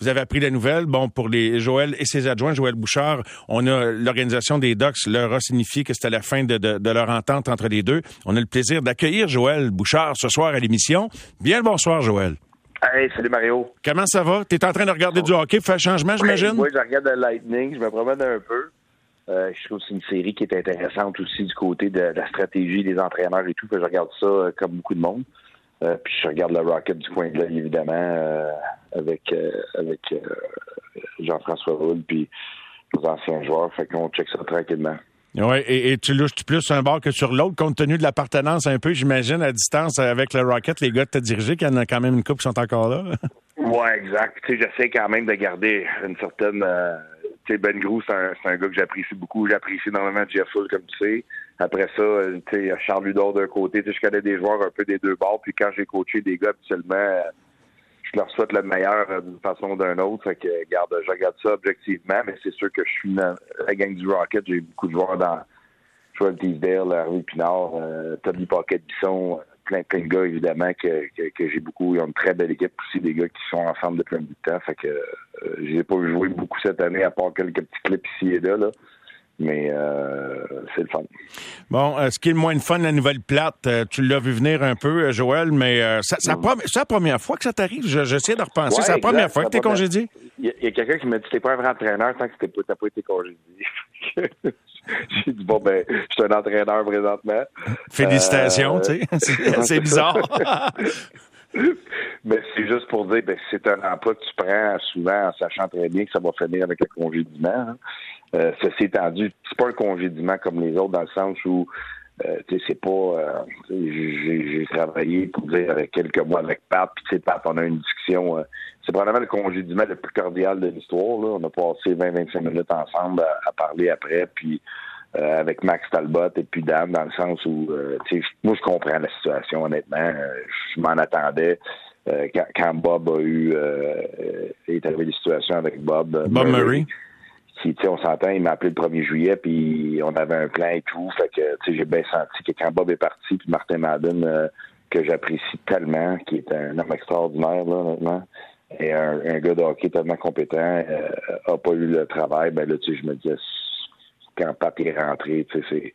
vous avez appris la nouvelle. Bon, pour les Joël et ses adjoints, Joël Bouchard, on a l'organisation des Docs leur a signifié que c'était la fin de, leur entente entre les deux. On a le plaisir d'accueillir Joël Bouchard ce soir à l'émission. Bien le bonsoir, Joël. Hey, salut Mario. Comment ça va? Tu es en train de regarder du hockey, faire changement, j'imagine? Oui, je regarde le Lightning, je me promène un peu. Euh, je trouve que c'est une série qui est intéressante aussi du côté de, la stratégie des entraîneurs et tout. je regarde ça euh, comme beaucoup de monde. Euh, puis je regarde le Rocket du coin de l'œil, évidemment, avec, avec Jean-François Roule, puis nos anciens joueurs. Fait qu'on check ça tranquillement. Oui, et, tu louches plus un bord que sur l'autre, compte tenu de l'appartenance un peu, j'imagine, à distance avec le Rocket, les gars de t'as dirigé, qu'il y en a quand même une couple qui sont encore là? oui, exact. Tu sais, j'essaie quand même de garder une certaine ben Grou, c'est un, un, gars que j'apprécie beaucoup. J'apprécie énormément Jeff Hull, comme tu sais. Après ça, euh, tu sais, Charles Ludor d'un côté. Je connais des joueurs un peu des deux bords. Puis quand j'ai coaché des gars, habituellement, euh, je leur souhaite le meilleur euh, d'une façon ou d'une autre. Fait que, garde, je regarde ça objectivement, mais c'est sûr que je suis dans la gang du Rocket. J'ai beaucoup de joueurs dans Joel Teasdale, Harvey Pinard, Tommy Pocket-Bisson, plein, plein de gars, évidemment, que, que, j'ai beaucoup. Ils ont une très belle équipe aussi, des gars qui sont ensemble depuis un bout de temps. Fait que euh, j'ai pas joué beaucoup cette année, à part quelques petits clips ici et là. là. Mais euh, c'est le fun. Bon, euh, ce qui est le moins de fun, la nouvelle plate, tu l'as vu venir un peu, Joël, mais c'est la première fois que ça t'arrive? J'essaie de repenser. c'est la première fois que tu es congédié? Il y a, quelqu'un qui m'a dit t'es pas un vrai entraîneur tant que tu n'as pas été congédié. J'ai dit, bon, ben, je suis un entraîneur présentement. Félicitations, tu sais. C'est bizarre. Mais c'est juste pour dire, ben, c'est un emploi que tu prends souvent en sachant très bien que ça va finir avec un congédiement. Hein. Euh, ceci étant dit, c'est pas un congédiement comme les autres dans le sens où euh, tu sais, c'est pas. Euh, j'ai travaillé pour dire quelques mois avec Pat, puis tu sais, Pat, on a une discussion. Euh, c'est probablement le congédiement le plus cordial de l'histoire. On a passé 20-25 minutes ensemble à, parler après, puis euh, avec Max Talbot et puis Dan, dans le sens où, tu sais, moi, je comprends la situation, honnêtement. je m'en attendais. Quand, quand, Bob a eu est arrivé des situations avec Bob. Bob Murray on s'entend, il m'a appelé le 1er juillet, puis on avait un plan et tout. Fait que, j'ai bien senti que quand Bob est parti, puis Martin Madden, euh, que j'apprécie tellement, qui est un homme extraordinaire, là, honnêtement, et un, gars de hockey tellement compétent, euh, a pas eu le travail, ben là, tu sais, je me disais, quand Pat est rentré, sais,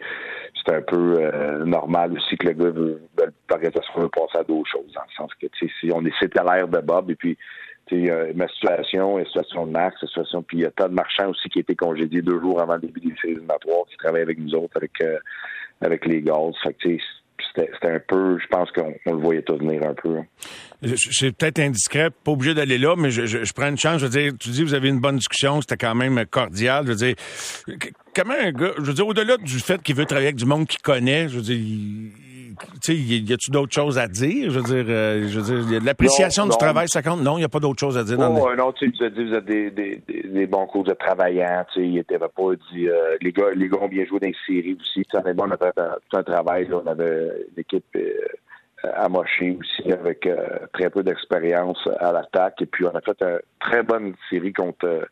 c'est un peu euh, normal aussi que le gars veut, l'organisation veut passer à d'autres choses, dans le sens que, si on est, c'était l'air de Bob, et puis, ma situation, la situation de Max, la situation, puis il y a Todd Marchand aussi qui a été congédié deux jours avant le début des séries éliminatoires, qui travaille avec nous autres, avec, euh, avec les Gals. Fait que, c'était un peu, je pense qu'on le voyait tout venir un peu. Hein. C'est peut-être indiscret, pas obligé d'aller là, mais je, je, prends une chance. Je veux dire, tu dis vous avez une bonne discussion, c'était quand même cordial. Je veux dire, comment un gars, je veux dire, au-delà du fait qu'il veut travailler avec du monde qu'il connaît, je veux dire, sais, y a-tu d'autres choses à dire? Je veux dire, euh, je veux dire, l'appréciation du travail, ça compte? Non, il n'y a pas d'autres choses à dire. Non, non, tu sais, vous êtes des, des, des, bons cours de travaillants, tu sais, il n'était pas dit, euh, les gars, les gars ont bien joué dans les séries aussi, tu sais, bon, on a fait tout un travail, là, on avait l'équipe euh, amochée aussi avec très peu d'expérience à l'attaque, et puis on a fait une très bonne série contre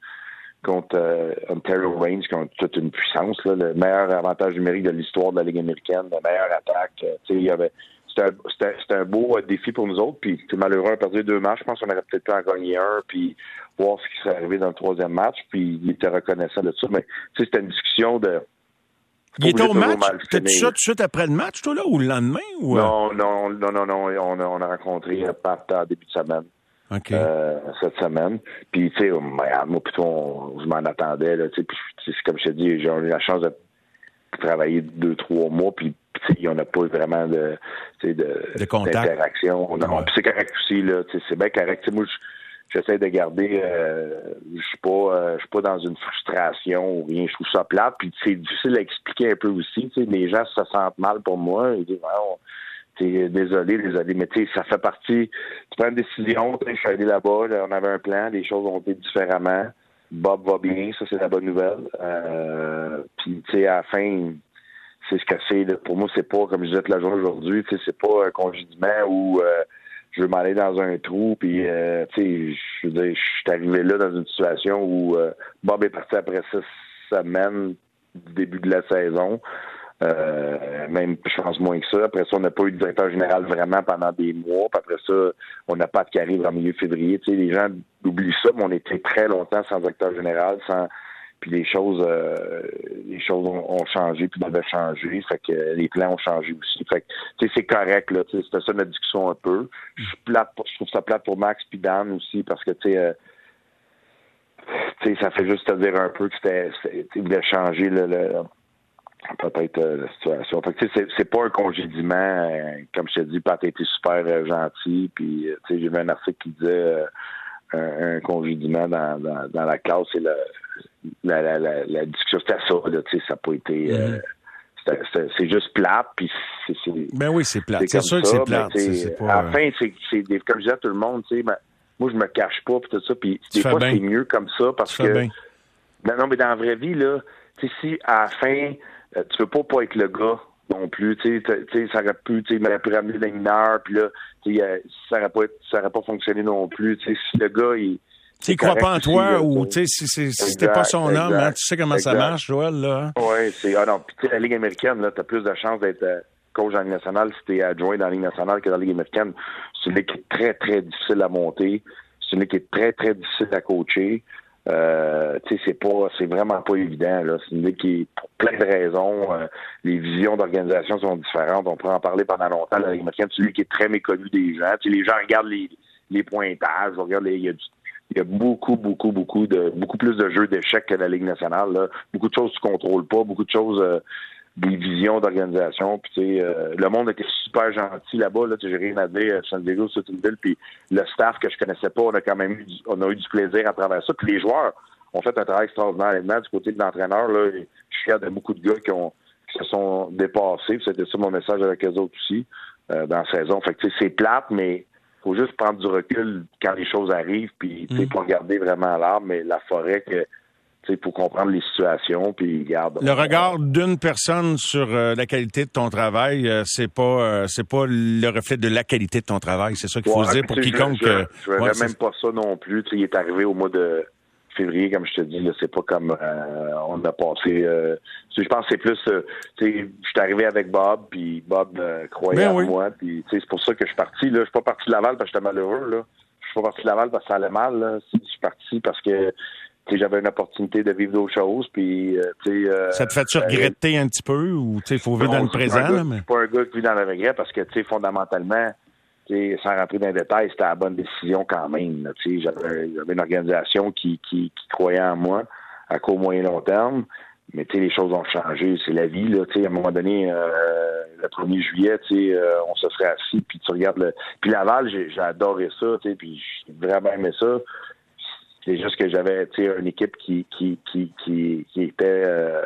contre euh, Ontario Reigns, qui ont toute une puissance, là, le meilleur avantage numérique de l'histoire de la Ligue américaine, la meilleure attaque. Euh, il y avait c'était un, un, beau euh, défi pour nous autres. Puis malheureux, on a perdu deux matchs. Je pense qu'on aurait peut-être pu en gagner un, puis voir ce qui serait arrivé dans le troisième match. Puis il était reconnaissant de ça. Mais c'était une discussion de. Il était au match? T'as-tu ça tout de suite après le match, toi, là, ou le lendemain? Ou... Non, non, non, non, non. On a, on a rencontré Pat en début de semaine. Euh, cette semaine. Puis, tu sais, moi, plutôt, je m'en attendais. Là, puis, c'est comme je te dis, j'ai eu la chance de travailler deux, trois mois, puis il n'y en a pas vraiment de, de, d'interaction. c'est correct aussi, là, c'est bien correct. moi, j'essaie de garder euh, je suis pas euh, je suis pas dans une frustration ou rien je trouve ça plate puis c'est difficile à expliquer un peu aussi les gens se sentent mal pour moi ils disent désolé, désolé, mais tu sais, ça fait partie. Tu prends une décision, je suis allé là-bas, on avait un plan, les choses ont été différemment. Bob va bien, ça c'est la bonne nouvelle. Euh, puis tu sais, à la fin, c'est ce que c'est. Pour moi, c'est pas, comme je disais la journée aujourd'hui, c'est pas un congédiement où euh, je veux m'aller dans un trou, puis euh, tu sais, je je suis arrivé là dans une situation où Bob est parti après six semaines du début de la saison. Euh, même, je pense, moins que ça. Après ça, on n'a pas eu de directeur général vraiment pendant des mois. Puis après ça, on n'a pas de qui arrive en milieu février. Tu sais, les gens oublient ça, mais on était très longtemps sans directeur général, sans puis les choses euh, les choses ont, changé puis devaient changer fait que les plans ont changé aussi fait que c'est correct là c'était ça notre discussion un peu je suis plate je trouve ça plate pour Max puis Dan aussi parce que tu sais euh, ça fait juste te dire un peu que c'était voulait changer le, peut-être euh, la situation. Fait que c'est, c'est pas un congédiement, comme je t'ai dit, Pat a été super gentil, puis j'ai vu un article qui disait un, congédiement dans, dans, la classe et la, la, la, la discussion, c'était ça, là, tu sais, ça n'a pas été... Euh, mm-hmm. c'est juste plate, puis c'est... Ben oui, c'est plate. C'est sûr que c'est plate. Pas... À la fin, c'est comme je disais à tout le monde, tu sais, ben, moi, je me cache pas, puis tout ça, puis des fois, c'est mieux comme ça, parce que... Ben non, mais dans la vraie vie, là, tu sais, si à la fin, euh, tu veux pas pas être le gars non plus, tu sais, ça aurait pu, tu sais, pu ramener les mineurs, puis là, tu sais, ça aurait pas, ça aurait pas fonctionné non plus, tu sais, si le gars, il s'il croit pas en toi ou tu sais si c'était pas son homme, hein, tu sais comment ça marche, Joël là. Hein? Oui, c'est ah non, puis la Ligue américaine là, t'as plus de chances d'être euh, coach en Ligue nationale si t'es adjoint dans la Ligue nationale que dans la Ligue américaine. C'est une ligue qui est très très difficile à monter, c'est une ligue qui est très très difficile à coacher. Euh, c'est pas, c'est vraiment pas évident. Là. C'est une ligue qui, pour plein de raisons, euh, les visions d'organisation sont différentes. On pourrait en parler pendant longtemps. La Ligue c'est une ligue qui est très méconnue des gens. Les gens regardent les, les pointages, regardent les, il y a du il y a beaucoup, beaucoup, beaucoup de beaucoup plus de jeux d'échecs que la Ligue nationale. Là. Beaucoup de choses tu contrôles pas, beaucoup de choses, euh, des visions d'organisation. Puis tu sais, euh, le monde était super gentil là-bas. Là, j'ai rien à dire. Euh, San Diego, c'est une ville. Puis le staff que je connaissais pas, on a quand même eu, du, on a eu du plaisir à travers ça. Puis les joueurs ont fait un travail extraordinaire. du côté de l'entraîneur, là, je suis fier de beaucoup de gars qui ont qui se sont dépassés. C'était ça mon message avec les autres aussi dans la saison. Fait que c'est plate, mais faut juste prendre du recul quand les choses arrivent, puis mm. pas regarder vraiment l'arbre, mais la forêt que pour comprendre les situations, puis garde. Le regard d'une personne sur euh, la qualité de ton travail, euh, c'est pas euh, c'est pas le reflet de la qualité de ton travail. C'est ça qu'il faut se dire pour quiconque. Je, je, je même pas ça non plus. il est arrivé au mois de février, comme je te dis, c'est pas comme euh, on a passé. Euh, je pense que c'est plus, euh, je suis arrivé avec Bob, puis Bob croyait ben en moi, puis c'est pour ça que je suis parti. Là, je suis pas parti de Laval parce que j'étais malheureux. Là, je suis pas parti de Laval parce que ça allait mal. Je suis parti parce que j'avais une opportunité de vivre d'autres choses. Puis, euh, ça te fait-tu regretter un petit peu ou il faut vivre dans le présent? Je mais... suis pas un gars qui vit dans le regret parce que fondamentalement, sans rentrer dans les détails, c'était la bonne décision quand même. J'avais une organisation qui, qui, croyait en moi à court, moyen, long terme. Mais les choses ont changé. C'est la vie. Là, à un moment donné, euh, le 1er juillet, euh, on se serait assis, puis tu regardes le. Puis Laval, j'ai adoré ça, puis j'ai vraiment aimé ça. C'est juste que j'avais une équipe qui, qui, qui, qui, qui était euh,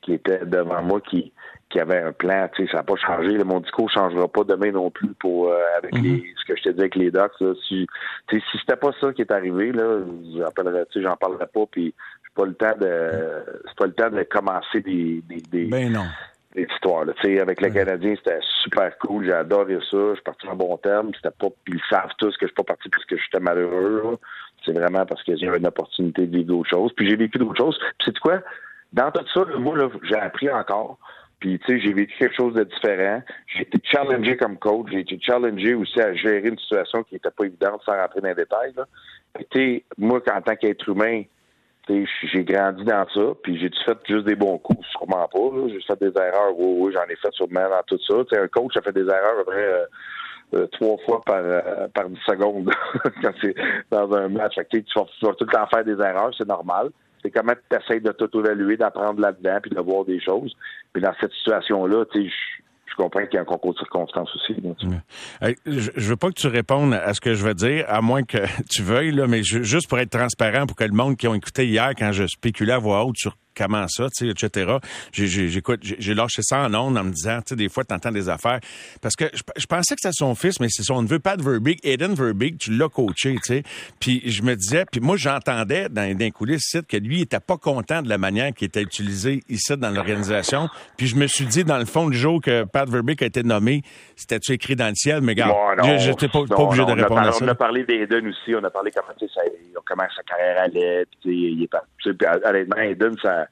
qui était devant moi qui, qui avait un plan. Tu sais, ça n'a pas changé. Mon discours ne changera pas demain non plus pour euh, avec les, mhm. ce que je te dis avec les docs. Là. Si, tu sais, si c'était pas ça qui est arrivé, là, j'en parlerai pas. Puis pas le temps de c'est pas le temps de commencer des, des, des ben non. Des histoires. Là. Avec les Canadiens, c'était super cool. J'ai adoré ça. Je suis parti en bon terme. C'était pas. Puis ils savent tous que je suis pas parti parce que j'étais malheureux. C'est vraiment parce que j'avais une opportunité de vivre d'autres choses. Puis j'ai vécu d'autres choses. Puis c'est quoi? Dans tout ça, moi, là, j'ai appris encore. Puis, tu sais, j'ai vécu quelque chose de différent. J'ai été challengé comme coach. J'ai été challengé aussi à gérer une situation qui n'était pas évidente sans rentrer dans les détails. Moi, en tant qu'être humain, j'ai grandi dans ça, puis j'ai fait juste des bons coups, sûrement pas. J'ai fait des erreurs, oui, oui, j'en ai fait sûrement dans tout ça. Un coach a fait des erreurs à peu près euh, euh, trois fois par, euh, par 10 secondes quand c'est dans un match. Tu, vas, tout le temps faire des erreurs, c'est normal c'est comment tu essaies de t'auto-évaluer, d'apprendre là-dedans, puis de voir des choses. Puis dans cette situation-là, tu sais, je comprends qu'il y a un concours de circonstances aussi. je, je veux pas que tu répondes à ce que je veux dire, à moins que tu veuilles, là, mais juste pour être transparent, pour que le monde qui ont écouté hier, quand je spéculais à voix haute sur comment ça, tu sais, etc. J'écoute, j'ai lâché ça en ondes en me disant, tu sais, des fois, tu entends des affaires. Parce que je, pensais que c'était son fils, mais c'est son neveu, Pat Verbeek, Eden Verbeek, tu l'as coaché, tu sais. Puis je me disais, puis moi, j'entendais dans, dans coulisses que lui, il était pas content de la manière qui était utilisée ici dans l'organisation. Puis je me suis dit, dans le fond, le jour que Pat Verbeek a été nommé, c'était-tu écrit dans le ciel? Mais gars, j'étais pas, pas obligé de répondre à ça. On a parlé d'Eden aussi, on a parlé comment, ça, comment sa carrière allait, puis il est honnêtement, Eden, ça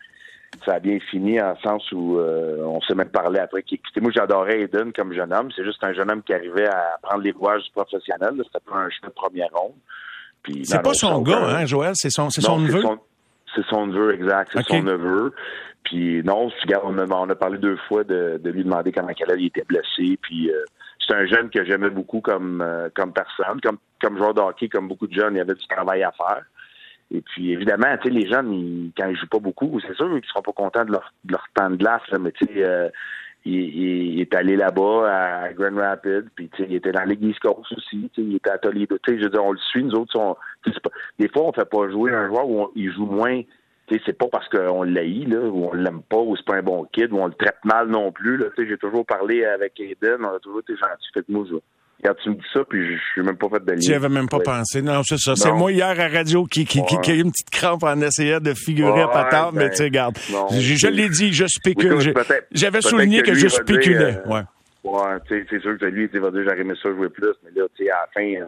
ça a bien fini en sens où euh, on s'est même parlé après. Moi, j'adorais Eden comme jeune homme. C'est juste un jeune homme qui arrivait à prendre les rouages du professionnel. C'était pas un chemin de première ronde. C'est pas son gars, hein, Joël? C'est son, c'est son neveu? C'est son neveu, exact. C'est son neveu. Puis non, on a, on a parlé deux fois de, lui demander comment il était blessé. Puis euh, c'est un jeune que j'aimais beaucoup comme euh, comme personne, comme comme joueur de hockey, comme beaucoup de jeunes, il y avait du travail à faire. Et puis évidemment, tu sais, les jeunes, ils, quand ils jouent pas beaucoup, c'est sûr qu'ils seront pas contents de leur, de leur temps de glace, mais tu sais, euh, il, est allé là-bas à Grand Rapids, puis il était dans l'église Coast aussi, il était à Toledo. Je veux dire, on le suit, nous autres, on, des fois, on fait pas jouer un joueur où il joue moins c'est pas parce qu'on l'haït, là, ou on l'aime pas, ou c'est pas un bon kid, ou on le traite mal non plus. Là, j'ai toujours parlé avec Aiden, on a toujours été gentil. Fait que moi, Regarde, tu me dis ça, puis je suis même pas fait de Tu avais même pas pensé. Non, c'est ça. C'est moi hier à radio qui, qui, qui, a eu une petite crampe en essayant de figurer à mais ben, tu sais, regarde. je, l'ai dit, je spécule. J'avais souligné que, je spéculais. Euh, ouais. Ouais, c'est sûr que lui, il va dire j'aurais aimé ça jouer plus, mais là, tu sais, à la fin,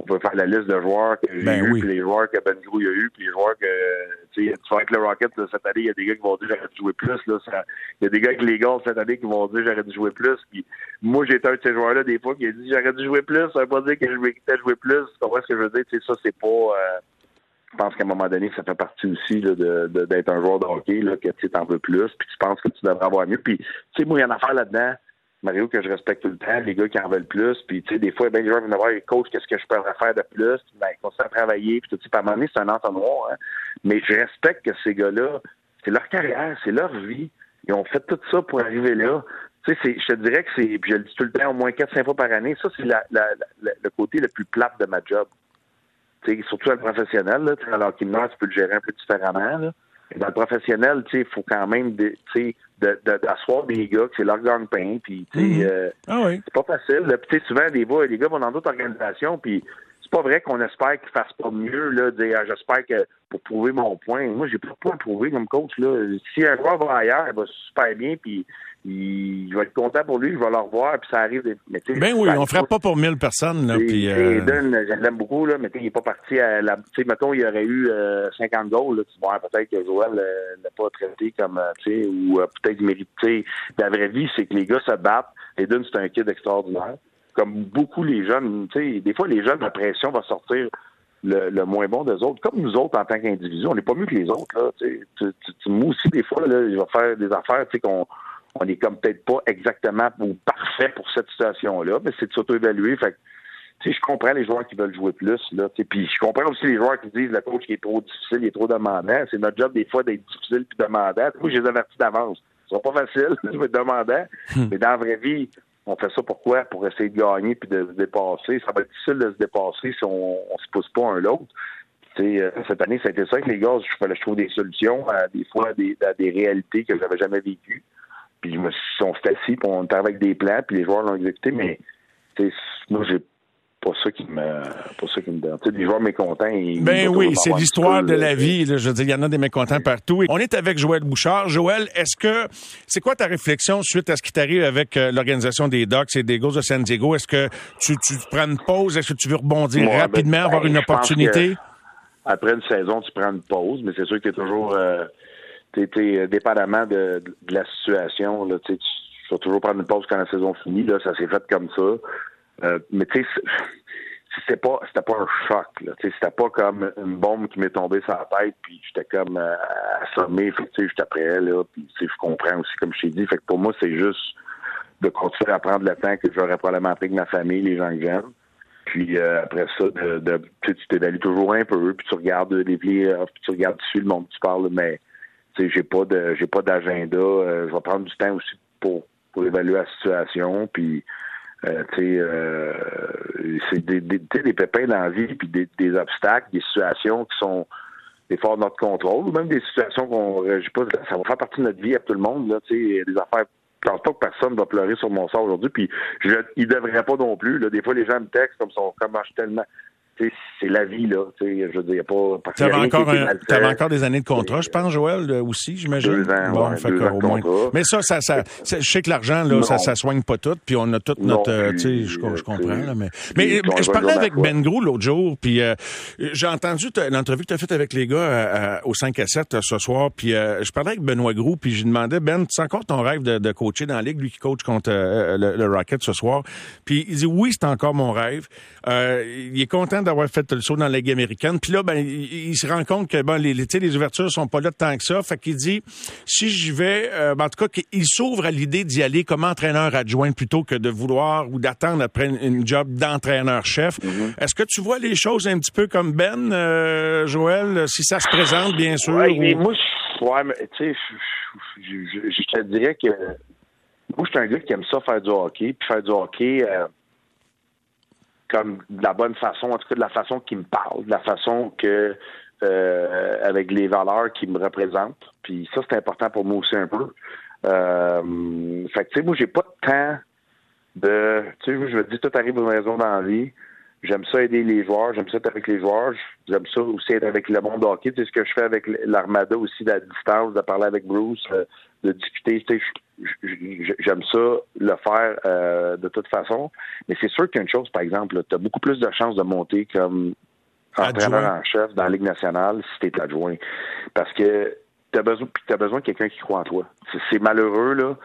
on peut faire la liste de joueurs que j'ai ben eu, puis les joueurs que Ben Grou a eu, puis les joueurs que tu sais, tu avec le Rocket cette année, il y a des gars qui vont dire j'aurais dû jouer plus. Là, il y a des gars avec les gars cette année qui vont dire j'aurais dû jouer plus. Puis moi, été un de ces joueurs-là des fois qui a dit j'aurais dû jouer plus. Ça veut pas dire que je méritais jouer plus. Tu comprends ce que je veux dire? Tu sais, ça, c'est pas. Euh, je pense qu'à un moment donné, ça fait partie aussi là, de, d'être un joueur de hockey, là, que tu t'en veux plus, puis tu penses que tu devrais avoir mieux. Puis, tu sais, moi, il y a une affaire là-dedans Mario, que je respecte tout le temps, les gars qui en veulent plus, puis tu sais, des fois, ben, les gens viennent voir, coach, qu'est-ce que je peux faire de plus, ben, ils continuent à travailler, puis tout, à un moment donné, c'est un entonnoir, hein. mais je respecte que ces gars-là, c'est leur carrière, c'est leur vie, ils ont fait tout ça pour arriver là. Tu sais, je te dirais que c'est, puis je le dis tout le temps, au moins 4-5 fois par année, ça, c'est le côté le plus plat de ma job. Tu sais, surtout dans le professionnel, là, alors qu'il meurt, tu peux le gérer un peu différemment, là. Dans le professionnel, tu sais, il faut quand même, tu sais, d'asseoir des gars que c'est leur gagne-pain, puis tu sais, mhm. euh, ah c'est pas facile. Tu sais, souvent, des les gars vont dans d'autres organisations, puis c'est pas vrai qu'on espère qu'ils fassent pas mieux, là, dire, ah, j'espère que pour prouver mon point. Moi, j'ai pas de prouver comme coach, là. Si un joueur va ailleurs, il va super bien, puis il, je vais être content pour lui, je vais le revoir, puis ça arrive. Mais, ben oui, on ferait pas pour mille personnes. Là, puis, euh... je l'aime beaucoup, là, mais il n'est pas parti à la. Tu sais, mettons, il y aurait eu 50 euh, goals, là, tu vois, peut-être que Joël euh, l'a pas traité comme, euh, tu sais, ou peut-être il mérite. La vraie vie, c'est que les gars se battent. Eden, c'est un kid extraordinaire. Comme beaucoup les jeunes, tu sais, des fois, les jeunes, la pression va sortir. Le, le, moins bon des autres. Comme nous autres, en tant qu'individus, on n'est pas mieux que les autres. Là, tu, tu, moi aussi, des fois, là, je vais faire des affaires qu'on on est comme peut-être pas exactement ou parfait pour cette situation-là, mais c'est de s'auto-évaluer. Fait tu sais, je comprends les joueurs qui veulent jouer plus, là, puis je comprends aussi les joueurs qui disent le coach qui est trop difficile, il est trop demandant. C'est notre job des fois d'être difficile puis demandant. Moi, je les avertis d'avance. Ce sera pas facile, je vais être demandant, hmm. mais dans la vraie vie, on fait ça pourquoi? Pour essayer de gagner puis de se dépasser. Ça va être difficile de se dépasser si on, on se pousse pas un l'autre. Euh, cette année, ça a été ça avec les gars. Je fallait je trouve des solutions à des fois des, à des réalités que j'avais jamais vécues. Puis je me s'est assis, puis on était avec des plans, puis les joueurs l'ont exécuté, mais moi, j'ai pas ça qui me pas ça qui me donne. Tu sais, des joueurs mécontents. Ils, ben oui, c'est l'histoire de la vie. je veux dire, il y en a des mécontents partout. On est avec Joël Bouchard. Joël, est-ce que c'est quoi ta réflexion suite à ce qui t'arrive avec euh, l'organisation des Ducks et des Ghosts de San Diego? Est-ce que tu, tu prends une pause? Est-ce que tu veux rebondir ben, rapidement, avoir une opportunité? Après une saison, tu prends une pause, mais c'est sûr que tu es toujours euh, t'es, euh, dépendamment de, de, la situation, là, tu vas toujours prendre une pause quand la saison finit. Là, ça s'est fait comme ça. Euh, mais tu sais, c'était pas c'était pas un choc. Là, c'était pas comme une bombe qui m'est tombée sur la tête, puis j'étais comme euh, assommé. Fait que j'étais prêt là. Puis je comprends aussi, comme je t'ai dit. Fait que pour moi, c'est juste de continuer à prendre le temps que j'aurais probablement pris avec ma famille, les gens que j'aime. Puis euh, après ça, de, de tu t'évalues toujours un peu, puis tu regardes les puis tu regardes dessus le monde tu parles, mais j'ai pas de j'ai pas d'agenda. Euh, je vais prendre du temps aussi pour, pour évaluer la situation. Puis euh, euh, c'est des, des, pépins dans la vie, puis des, obstacles, des situations qui sont des de notre contrôle, ou même des situations qu'on réagit pas. Ça va faire partie de notre vie à tout le monde. Là, des affaires. Je pense pas que personne va pleurer sur mon sort aujourd'hui, puis je, il devrait pas non plus. Des fois, les gens me textent comme ça, comme je tellement c'est la vie, là. Je veux dire, pas. Tu avais, encore, avais encore des années de contrat, je pense, Joël, aussi, j'imagine? Deux ans, bon, fait deux ans au moins. Mais ça, ça, ça, je sais que l'argent, là, ça, ça soigne pas tout, puis on a toute notre. Euh, tu sais, je, je, comprends, là, mais. Mais je parlais avec Ben Gros l'autre jour, puis euh, j'ai entendu l'entrevue que tu as faite avec les gars euh, au 5 à 7 ce soir, puis je parlais avec Benoît Gros, puis je lui demandais, Ben, tu encore ton rêve de, de, coacher dans la ligue, lui qui coach contre le, le, Rocket ce soir? Puis il dit, oui, c'est encore mon rêve. il est content d'avoir fait le saut dans la Ligue américaine. Puis là, ben, il, se rend compte que bon, les, les, les ouvertures sont pas là tant que ça. Fait qu'il dit, si j'y vais, euh, ben, en tout cas, qu'il s'ouvre à l'idée d'y aller comme entraîneur adjoint plutôt que de vouloir ou d'attendre après une job d'entraîneur-chef. Mm-hmm. Est-ce que tu vois les choses un petit peu comme Ben, euh, Joël, si ça se présente, bien sûr? Ouais, mais moi, ouais, mais, tu sais, je, te dirais que moi, je suis un gars qui aime ça faire du hockey. Puis faire du hockey, euh, comme de la bonne façon, en tout cas de la façon qui me parle, de la façon que euh, avec les valeurs qui me représentent. Puis ça, c'est important pour moi aussi un peu. Euh, fait que tu sais, moi, j'ai pas de temps de. Tu sais, je me dis tout arrive une raison dans la vie. J'aime ça aider les joueurs, j'aime ça être avec les joueurs, j'aime ça aussi être avec le monde hockey. C'est ce que je fais avec l'Armada aussi, de la distance, de parler avec Bruce, euh, de discuter. J'aime ça le faire euh, de toute façon. Mais c'est sûr qu'une chose, par exemple, tu as beaucoup plus de chances de monter comme entraîneur en chef dans la Ligue nationale si tu es adjoint. Parce que tu as besoin, as besoin de quelqu'un qui croit en toi. C'est malheureux, là.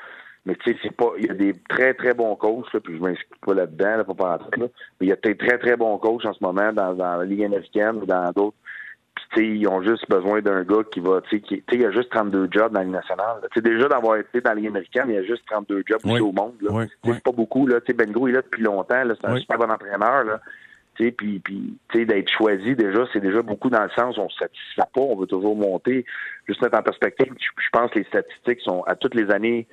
Mais tu sais, c'est pas. Il y a des très, très bons coachs, là, puis je m'inscris pas là-dedans, là, pas par là. Mais il y a des très, très bons coachs en ce moment dans, dans la Ligue américaine ou dans d'autres. Puis tu sais, ils ont juste besoin d'un gars qui va, tu sais, qui, il y a juste 32 jobs dans la Ligue nationale. Tu sais, déjà d'avoir été dans la Ligue américaine, il y a juste 32 jobs oui. au monde. Là. Oui, C'est pas beaucoup, là. Tu sais, Ben il est là depuis longtemps, là. C'est un super bon entraîneur, là. Tu sais, puis, puis tu sais, d'être choisi déjà, c'est déjà beaucoup dans le sens on se satisfait pas, on veut toujours monter. Juste mettre en perspective, je pense que les statistiques sont à toutes les années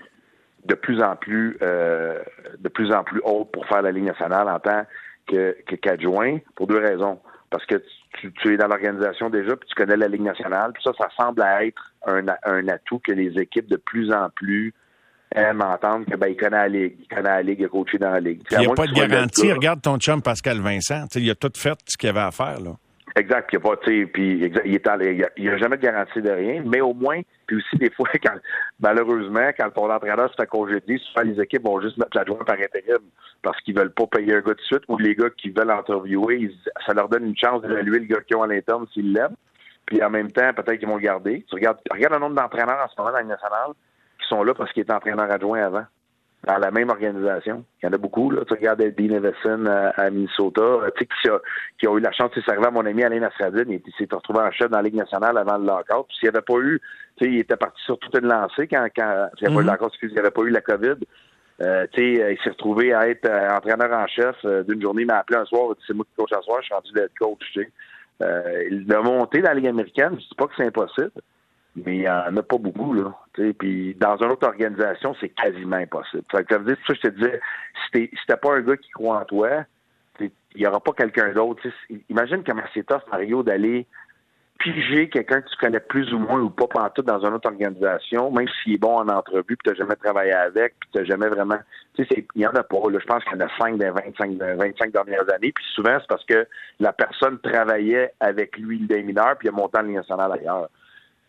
de plus en plus euh, de plus en plus haute pour faire la Ligue nationale en tant que qu'adjoint pour deux raisons. Parce que tu, tu es dans l'organisation déjà, puis tu connais la Ligue nationale, puis ça, ça semble être un, un atout que les équipes de plus en plus aiment entendre que ben il connaît la Ligue, il connaît la Ligue, il a coaché dans la Ligue. Il n'y a pas de garantie. Regarde ton chum Pascal Vincent. Il a tout fait ce qu'il avait à faire. là. Exact, il a pas, puis il, est il, a, jamais de garantie de rien, mais au moins, puis aussi des fois, quand malheureusement, quand ton entraîneur se fait congédier, souvent les équipes vont juste mettre l'adjoint par intérim parce qu'ils veulent pas payer un gars de suite ou les gars qui veulent interviewer, ça leur donne une chance d'évaluer le gars qu'ils ont à l'interne s'ils l'aiment. Puis en même temps, peut-être qu'ils vont le garder. Tu regardes, regarde le nombre d'entraîneurs en ce moment dans la nationale qui sont là parce qu'ils étaient entraîneurs adjoints avant dans la même organisation. Il y en a beaucoup. Là. Tu regardes Dean Everson à, Minnesota, euh, tu sais, qui, a, qui ont eu la chance, c'est arrivé à mon ami Alain Nasradine, il s'est retrouvé en chef dans la Ligue nationale avant le lockout. S'il n'y avait pas eu, tu sais, il était parti sur toute une lancée quand, quand il n'y avait, mm -hmm. avait pas eu la COVID. Euh, tu sais, il s'est retrouvé à être euh, entraîneur en chef euh, d'une journée, il m'a appelé un soir, il dit c'est moi qui coach un soir, je suis rendu d'être coach, tu sais. Euh, de monter dans la Ligue américaine, je dis pas que c'est impossible, mais il n'y en a pas beaucoup, là. Puis dans une autre organisation, c'est quasiment impossible. Ça veut dire, ça, je te disais, si t'es pas un gars qui croit en toi, il n'y aura pas quelqu'un d'autre. Imagine comment c'est tough, Mario, d'aller piger quelqu'un que tu connais plus ou moins ou pas tout dans une autre organisation, même s'il est bon en entrevue, puis tu n'as jamais travaillé avec, puis tu n'as jamais vraiment... Tu sais, il n'y en a pas. Je pense qu'il y en a 5 des 25, 25 dernières années. Puis souvent, c'est parce que la personne travaillait avec lui, le mineur, puis il a monté en ligne nationale ailleurs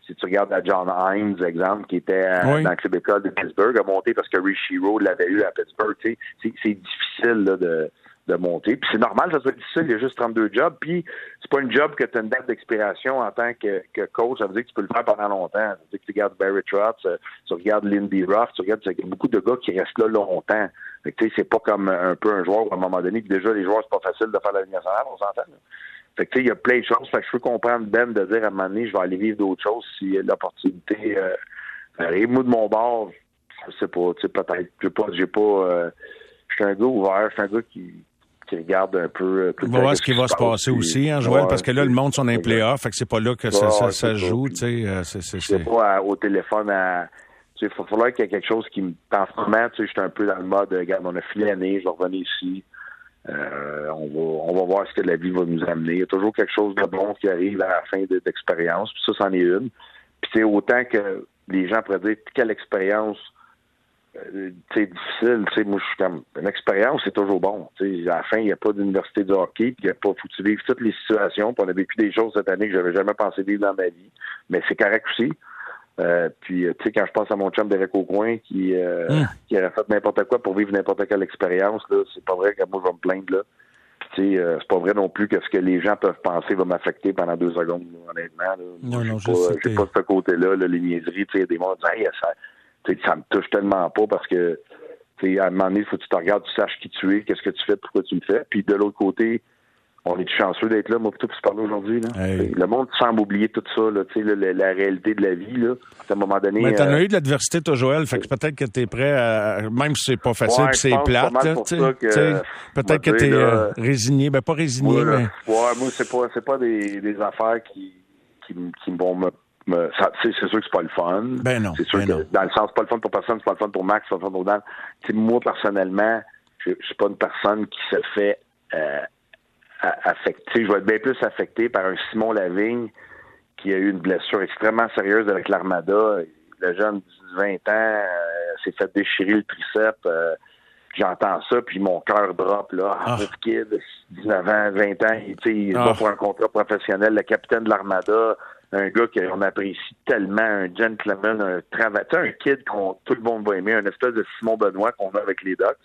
si tu regardes à John Hines, exemple, qui était dans le club école de Pittsburgh, a monté parce que Road l'avait eu à Pittsburgh. C'est, difficile là, de, de monter. Puis c'est normal, ça soit difficile, il y a juste 32 jobs. Puis c'est pas une job que tu as une date d'expiration en tant que, que, coach. Ça veut dire que tu peux le faire pendant longtemps. Ça veut dire que tu regardes Barry Trotz, euh, tu regardes Lindy Ruff, tu regardes il y a beaucoup de gars qui restent là longtemps. Fait que c'est pas comme un peu un joueur à un moment donné, déjà les joueurs, c'est pas facile de faire la ligne nationale, on s'entend. Fait que, il y a plein de choses. Fait que je peux comprendre Ben de dire à un moment donné, je vais aller vivre d'autres choses si l'opportunité euh, arrive. Moi, de mon bord, je sais pas, tu sais, peut-être, j'ai pas, j'ai pas, euh, je suis un gars ouvert, je suis un gars qui, qui regarde un peu. Euh, On va voir ce qui va se passer aussi, hein, Joël, parce que là, le monde sont dans les playoffs, fait que c'est pas là que ça, ça, ça joue, tu sais. Euh, c'est pas au téléphone à. Il va falloir qu'il y ait quelque chose qui me. En ce moment, tu sais, je suis un peu dans le mode, regarde, on a filé l'année, je vais revenir ici. Euh, on, va, on va voir ce que la vie va nous amener. Il y a toujours quelque chose de bon qui arrive à la fin de l'expérience. Puis ça, c'en est une. Puis c'est autant que les gens pourraient dire quelle expérience c'est difficile. sais moi, je suis comme une expérience, c'est toujours bon. sais à la fin, il n'y a pas d'université de hockey, il n'y a pas faut tu vivre toutes les situations. Puis on a vécu des choses cette année que j'avais jamais pensé vivre dans ma vie. Mais c'est correct aussi. Euh, puis, tu sais, quand je pense à mon chum Derek Aucoin qui, euh, mm. qui aurait fait n'importe quoi pour vivre n'importe quelle expérience, là, c'est pas vrai que moi, je vais me plaindre, là. Puis, euh, c'est pas vrai non plus que ce que les gens peuvent penser va m'affecter pendant deux secondes, honnêtement. Là. Non, non, je pas, pas ce côté-là, là, les niaiseries, tu sais, des gens disent, hey, ça, ça me touche tellement pas parce que, tu sais, à un moment donné, il faut que tu te regardes, tu saches qui tu es, qu'est-ce que tu fais, pourquoi tu le fais. Puis, de l'autre côté, on est chanceux d'être là, moi, plutôt, pour se parler aujourd'hui. Le monde semble oublier tout ça, là, la, la réalité de la vie. Là. À un moment donné. Mais t'en as euh, eu de l'adversité, toi, Joël, fait que peut-être que t'es prêt à. Même si c'est pas facile c'est plate. Peut-être que t'es euh, résigné. Ben, pas résigné, mais. Ouais, moi, c'est pas, c'est pas des, des affaires qui, qui, qui vont me c'est sûr que c'est pas le fun. Ben non. C'est sûr ben que, dans le sens, c'est pas le fun pour personne, c'est pas le fun pour Max, c'est pas le fun pour Dan. moi, personnellement, je, je suis pas une personne qui se fait euh, affecté, je vais être bien plus affecté par un Simon Lavigne qui a eu une blessure extrêmement sérieuse avec l'Armada. Le jeune de 20 ans euh, s'est fait déchirer le triceps. Euh, j'entends ça, puis mon cœur drop, là. Ah. kid, 19 ans, 20 ans, il, il va ah. pour un contrat professionnel, le capitaine de l'Armada, un gars qu'on apprécie tellement, un gentleman, un travailleur, un kid qu'on tout le monde va aimer, un espèce de Simon Benoît qu'on a avec les Ducks.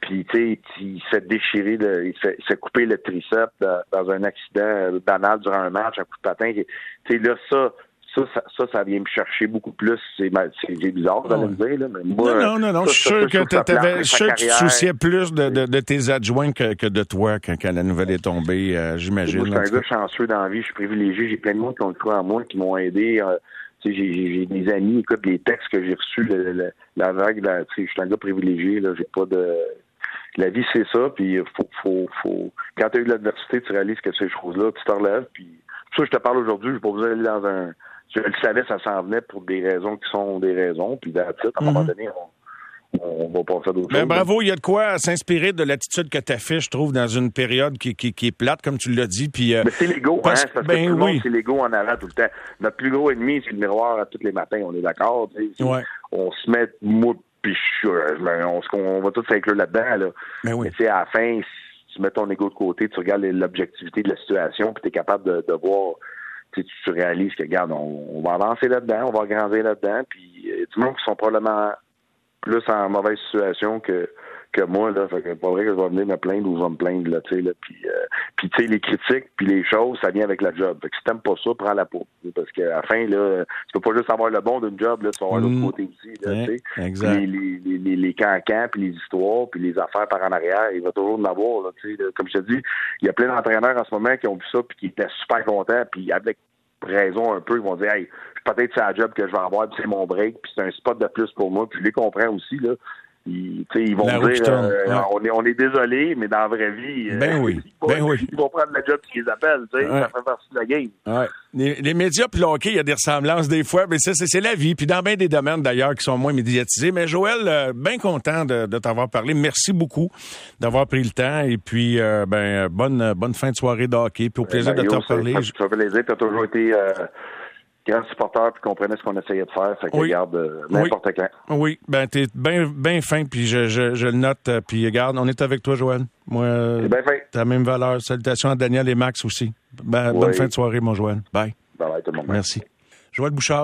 Puis, tu sais, il s'est déchiré, il s'est coupé le triceps dans un accident banal durant un match, un coup de patin. Tu sais, là, ça, ça, ça, ça, vient me chercher beaucoup plus. C'est bizarre de me dire, là, mais moi, Non, non, non, je suis sûr que, tu te souciais plus de, de, tes adjoints que, que de toi quand, quand, la nouvelle est tombée, euh, j'imagine. Je suis un gars chanceux dans la vie, je suis privilégié, j'ai plein de monde qui ont le choix à moi, qui m'ont aidé. Euh, j'ai des amis, écoute, les textes que j'ai reçus, la vague, je suis un gars privilégié, là, j'ai pas de la vie, c'est ça. Puis, faut, faut, faut... quand tu as eu de l'adversité, tu réalises que ces choses-là, tu te relèves. Puis, ça, je te parle aujourd'hui, je pas besoin d'aller dans un. Je le savais, ça s'en venait pour des raisons qui sont des raisons. Puis, à un moment mhm. donné, on, va passer à d'autres ben, Bravo, il y a de quoi s'inspirer de l'attitude que tu fait, je trouve, dans une période qui, qui, qui est plate, comme tu l'as dit. Puis, euh, Mais c'est l'ego, hein? Parce ben, que tout le monde, c'est l'ego en avant tout le temps. Notre plus gros ennemi, c'est le miroir à tous les matins, on est d'accord. Ouais. On se met moi puis on, on, va tous s'inclure là-dedans. Là. Mais oui. Mais à la fin, si tu mets ton ego de côté, tu regardes l'objectivité de la situation, puis tu es capable de, de voir, tu, tu réalises que, regarde, on, va avancer là-dedans, on va grandir là-dedans, puis euh, du monde qui sont probablement plus en mauvaise situation que que moi là fait que pas vrai que je vais venir me plaindre ou je vais me plaindre là tu sais là puis euh, puis tu sais les critiques puis les choses ça vient avec la job fait que si t'aimes pas ça prends la peau parce qu'à la fin là tu peux pas juste avoir le bon d'une job là tu vas avoir l'autre mm. côté aussi là tu sais les les les, les cancans puis les histoires puis les affaires par en arrière il va toujours en avoir là tu sais comme je te dis il y a plein d'entraîneurs en ce moment qui ont vu ça puis qui étaient super contents puis avec raison un peu, ils vont dire hey, peut-être c'est la job que je vais avoir, puis c'est mon break, puis c'est un spot de plus pour moi, puis je les comprends aussi, là. Ils, ils vont dire euh, on, est, on est désolé, mais dans la vraie vie, euh, ben oui. ils, ben oui. ils vont prendre le job qui les appelle. Ça fait partie de la game. Ouais. Les, les, médias puis il y a des ressemblances des fois, mais ça, c'est la vie. Puis dans bien des domaines d'ailleurs qui sont moins médiatisés. Mais Joël, euh, bien content de, de t'avoir parlé. Merci beaucoup d'avoir pris le temps. Et puis, ben, bonne, bonne fin de soirée de hockey. Puis au plaisir de t'en parler. Ça fait plaisir. Tu as toujours été grand supporter puis comprenait ce qu'on essayait de faire. Fait que oui. garde euh, n'importe oui. quand. Oui, ben t'es bien ben fin puis je, je, je, le note. Euh, puis regarde, on est avec toi, Joël. Moi, bien fin. T'as la même valeur. Salutations à Daniel et Max aussi. Ben, Bonne fin de soirée, mon Joël. Bye. Bye, tout le monde. Merci. Joël Bouchard.